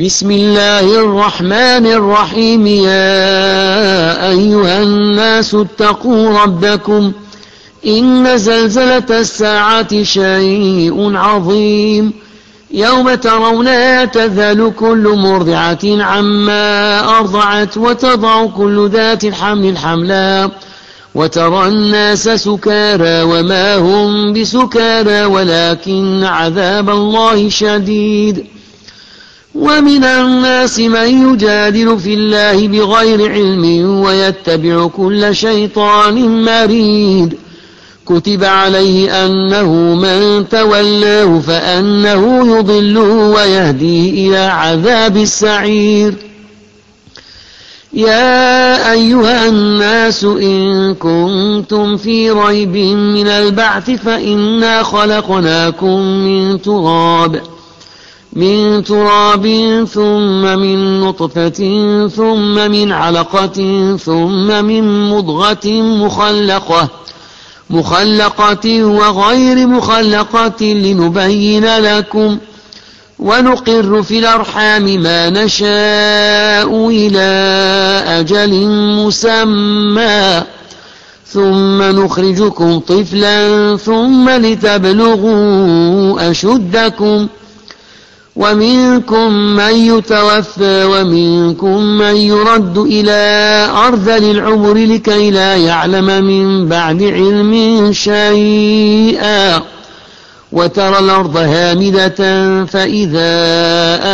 بسم الله الرحمن الرحيم. يا أيها الناس اتقوا ربكم إن زلزلة الساعة شيء عظيم. يوم ترونها تذهل كل مرضعة عما أرضعت وتضع كل ذات الحمل حملا. وترى الناس سكارى وما هم بسكارى ولكن عذاب الله شديد. ومن الناس من يجادل في الله بغير علم ويتبع كل شيطان مريد. كتب عليه أنه من تولاه فأنه يضله ويهديه إلى عذاب السعير. يا أيها الناس إن كنتم في ريب من البعث فإنا خلقناكم من تراب. من تراب ثم من نطفة ثم من علقة ثم من مضغة مخلقة مخلقة وغير مخلقة لنبين لكم ونقر في الأرحام ما نشاء إلى أجل مسمى ثم نخرجكم طفلا ثم لتبلغوا أشدكم. ومنكم من يتوفى ومنكم من يرد إلى أرذل العمر لكي لا يعلم من بعد علم شيئا. وترى الأرض هامدة فإذا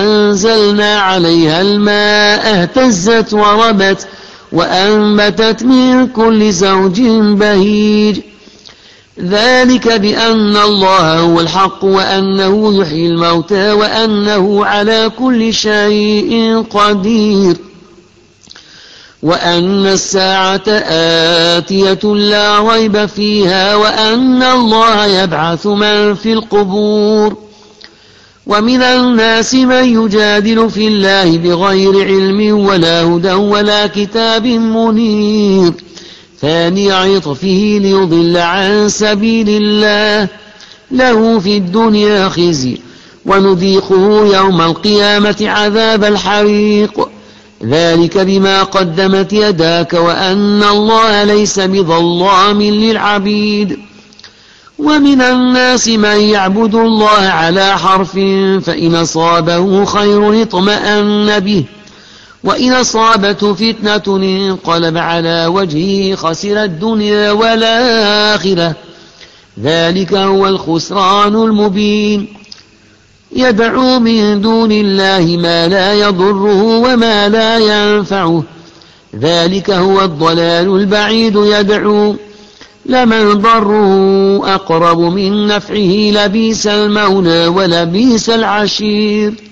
أنزلنا عليها الماء اهتزت وربت وأنبتت من كل زوج بهيج. ذلك بأن الله هو الحق وأنه يحيي الموتى وأنه على كل شيء قدير. وأن الساعة آتية لا ريب فيها وأن الله يبعث من في القبور. ومن الناس من يجادل في الله بغير علم ولا هدى ولا كتاب منير. ثاني عطفه ليضل عن سبيل الله. له في الدنيا خزي ونذيقه يوم القيامة عذاب الحريق. ذلك بما قدمت يداك وأن الله ليس بظلام للعبيد. ومن الناس من يعبد الله على حرف فإن أصابه خير اطمأن به. وإن أصابته فتنة انقلب على وجهه خسر الدنيا والآخرة. ذلك هو الخسران المبين. يدعو من دون الله ما لا يضره وما لا ينفعه. ذلك هو الضلال البعيد يدعو. لمن ضره أقرب من نفعه لبيس المولى ولبيس العشير.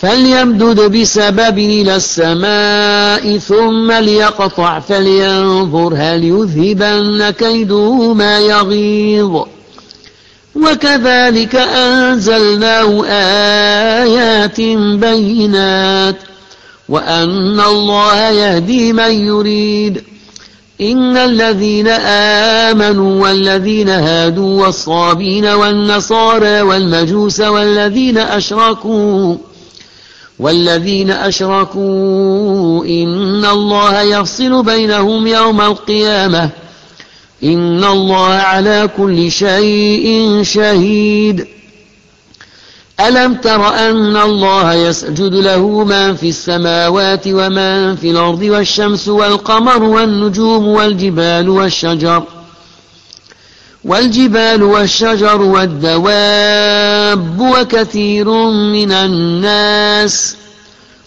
فليمدد بسبب إلى السماء ثم ليقطع فلينظر هل يذهبن كيده ما يغيظ. وكذلك أنزلناه آيات بينات. وأن الله يهدي من يريد. إن الذين آمنوا والذين هادوا والصابين والنصارى والمجوس والذين أشركوا والذين أشركوا إن الله يفصل بينهم يوم القيامة. إن الله على كل شيء شهيد. ألم تر أن الله يسجد له من في السماوات ومن في الأرض والشمس والقمر والنجوم والجبال والشجر؟ والجبال والشجر والدواب وكثير من الناس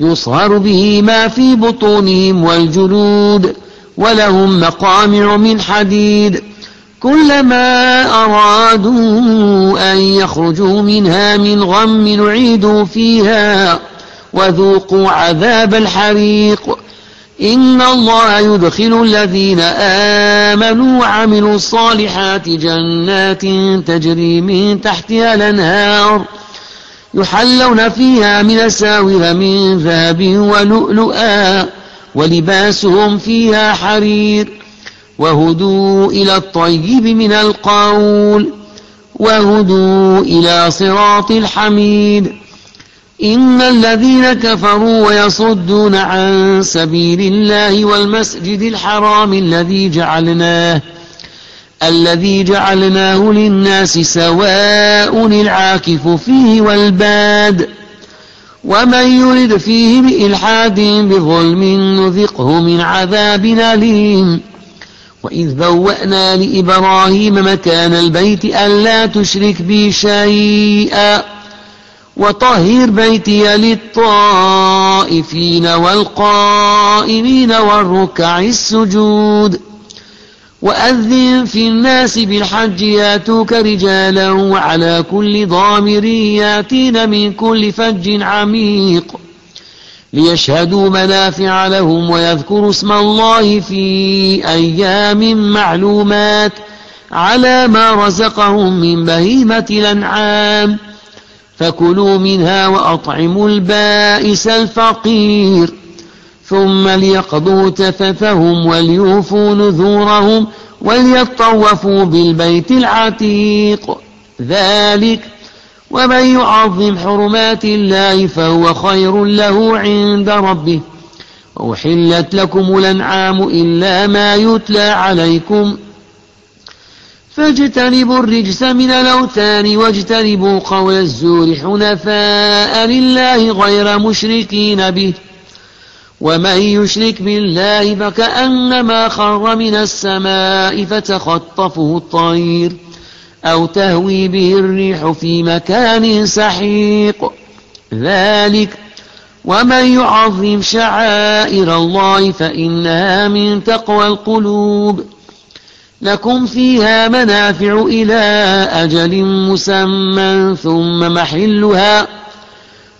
يصهر به ما في بطونهم والجلود ولهم مقامع من حديد كلما أرادوا أن يخرجوا منها من غم نعيدوا فيها وذوقوا عذاب الحريق إن الله يدخل الذين آمنوا وعملوا الصالحات جنات تجري من تحتها الأنهار يحلون فيها من ساور من ذهب ولؤلؤا ولباسهم فيها حرير وهدوا إلى الطيب من القول وهدوا إلى صراط الحميد إن الذين كفروا ويصدون عن سبيل الله والمسجد الحرام الذي جعلناه الذي جعلناه للناس سواء العاكف فيه والباد. ومن يرد فيه بإلحاد بظلم نذقه من عذاب أليم. وإذ بوأنا لإبراهيم مكان البيت ألا تشرك بي شيئا. وطهر بيتي للطائفين والقائمين والركع السجود. وأذن في الناس بالحج ياتوك رجالا وعلى كل ضامر ياتين من كل فج عميق ليشهدوا منافع لهم ويذكروا اسم الله في أيام معلومات على ما رزقهم من بهيمة الأنعام فكلوا منها وأطعموا البائس الفقير ثم ليقضوا تفثهم وليوفوا نذورهم وليطوفوا بالبيت العتيق. ذلك ومن يعظم حرمات الله فهو خير له عند ربه. وأحلت لكم الأنعام إلا ما يتلى عليكم. فاجتنبوا الرجس من الأوثان واجتنبوا قول الزور حنفاء لله غير مشركين به. ومن يشرك بالله فكأنما خر من السماء فتخطفه الطير أو تهوي به الريح في مكان سحيق. ذلك ومن يعظم شعائر الله فإنها من تقوى القلوب. لكم فيها منافع إلى أجل مسمى ثم محلها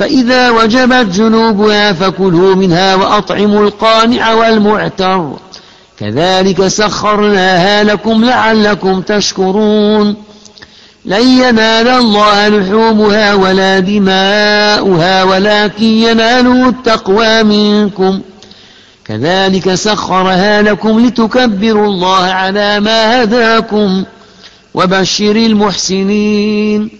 فإذا وجبت جنوبها فكلوا منها وأطعموا القانع والمعتر. كذلك سخرناها لكم لعلكم تشكرون. لن ينال الله لحومها ولا دماؤها ولكن يناله التقوى منكم. كذلك سخرها لكم لتكبروا الله على ما هداكم وبشر المحسنين.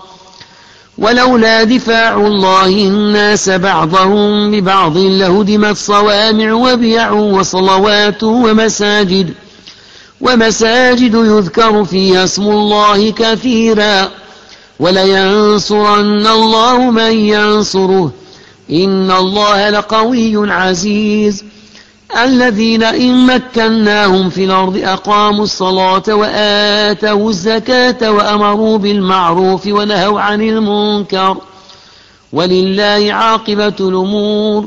ولولا دفاع الله الناس بعضهم ببعض لهدمت صوامع وبيع وصلوات ومساجد. ومساجد يذكر فيها اسم الله كثيرا. ولينصرن الله من ينصره. إن الله لقوي عزيز. الذين إن مكناهم في الأرض أقاموا الصلاة وآتوا الزكاة وأمروا بالمعروف ونهوا عن المنكر ولله عاقبة الأمور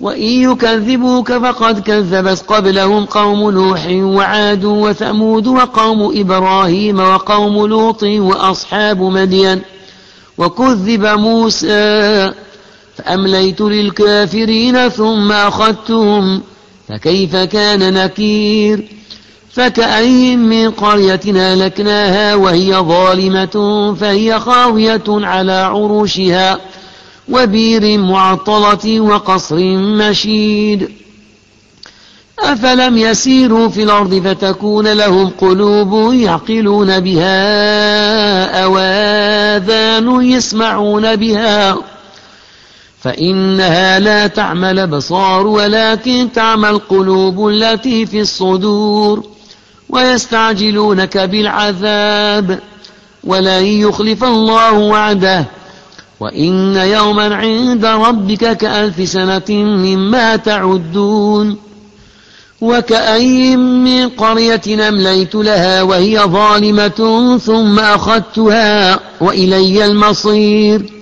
وإن يكذبوك فقد كذبت قبلهم قوم نوح وعاد وثمود وقوم إبراهيم وقوم لوط وأصحاب مدين وكذب موسى فأمليت للكافرين ثم أخذتهم فكيف كان نكير؟ فكأي من قرية أهلكناها وهي ظالمة فهي خاوية على عروشها وبير معطلة وقصر مشيد. أفلم يسيروا في الأرض فتكون لهم قلوب يعقلون بها أواذان يسمعون بها؟ فإنها لا تعمى الأبصار ولكن تعمى القلوب التي في الصدور. ويستعجلونك بالعذاب ولن يخلف الله وعده. وإن يوما عند ربك كألف سنة مما تعدون. وكأي من قرية أمليت لها وهي ظالمة ثم أخذتها وإلي المصير.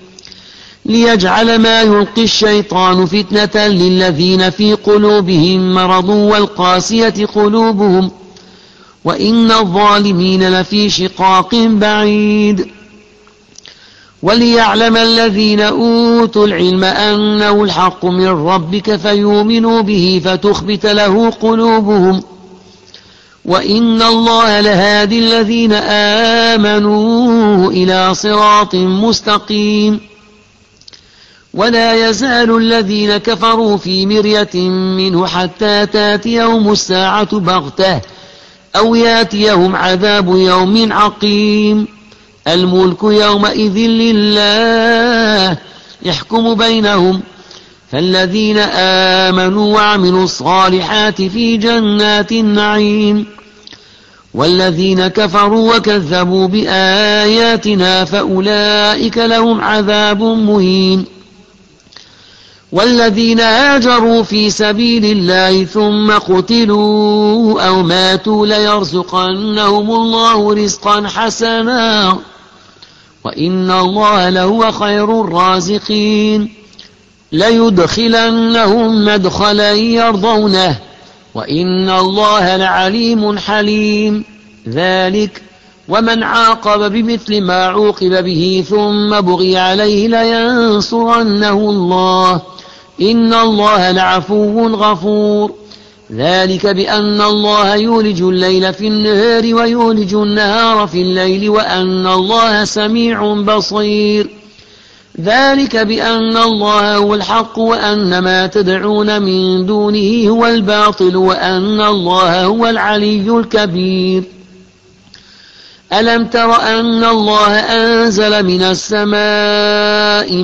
ليجعل ما يلقي الشيطان فتنة للذين في قلوبهم مرض والقاسية قلوبهم وإن الظالمين لفي شقاق بعيد. وليعلم الذين أوتوا العلم أنه الحق من ربك فيؤمنوا به فتخبت له قلوبهم. وإن الله لهادي الذين آمنوا إلى صراط مستقيم. ولا يزال الذين كفروا في مرية منه حتى تاتيهم الساعة بغتة أو ياتيهم عذاب يوم عقيم. الملك يومئذ لله يحكم بينهم. فالذين آمنوا وعملوا الصالحات في جنات النعيم. والذين كفروا وكذبوا بآياتنا فأولئك لهم عذاب مهين. والذين هاجروا في سبيل الله ثم قتلوا أو ماتوا ليرزقنهم الله رزقا حسنا وإن الله لهو خير الرازقين ليدخلنهم مدخلا يرضونه وإن الله لعليم حليم ذلك ومن عاقب بمثل ما عوقب به ثم بغي عليه لينصرنه الله إن الله لعفو غفور. ذلك بأن الله يولج الليل في النهار ويولج النهار في الليل وأن الله سميع بصير. ذلك بأن الله هو الحق وأن ما تدعون من دونه هو الباطل وأن الله هو العلي الكبير. ألم تر أن الله أنزل من السماء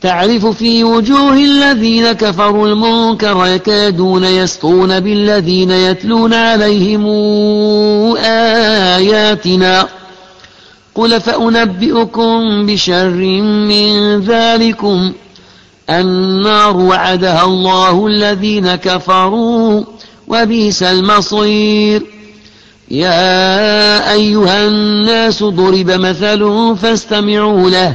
تعرف في وجوه الذين كفروا المنكر يكادون يسطون بالذين يتلون عليهم آياتنا. قل فأنبئكم بشر من ذلكم النار وعدها الله الذين كفروا وبئس المصير. يا أيها الناس ضرب مثل فاستمعوا له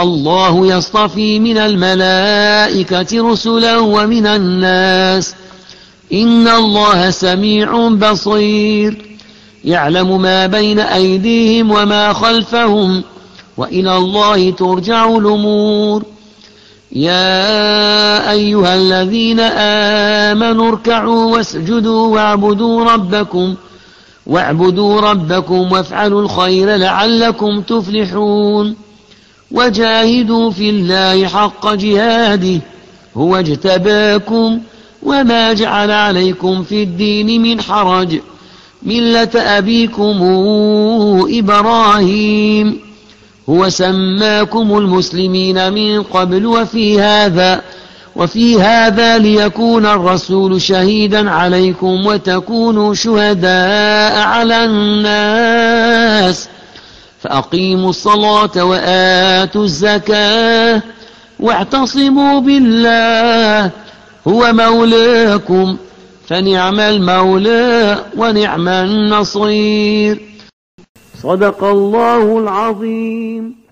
الله يصطفي من الملائكة رسلا ومن الناس. إن الله سميع بصير. يعلم ما بين أيديهم وما خلفهم وإلى الله ترجع الأمور. يا أيها الذين آمنوا اركعوا واسجدوا واعبدوا ربكم واعبدوا ربكم وافعلوا الخير لعلكم تفلحون. وجاهدوا في الله حق جهاده هو اجتباكم وما جعل عليكم في الدين من حرج. ملة أبيكم إبراهيم هو سماكم المسلمين من قبل وفي هذا وفي هذا ليكون الرسول شهيدا عليكم وتكونوا شهداء على الناس. فأقيموا الصلاة وآتوا الزكاة واعتصموا بالله هو مولاكم فنعم المولى ونعم النصير. صدق الله العظيم.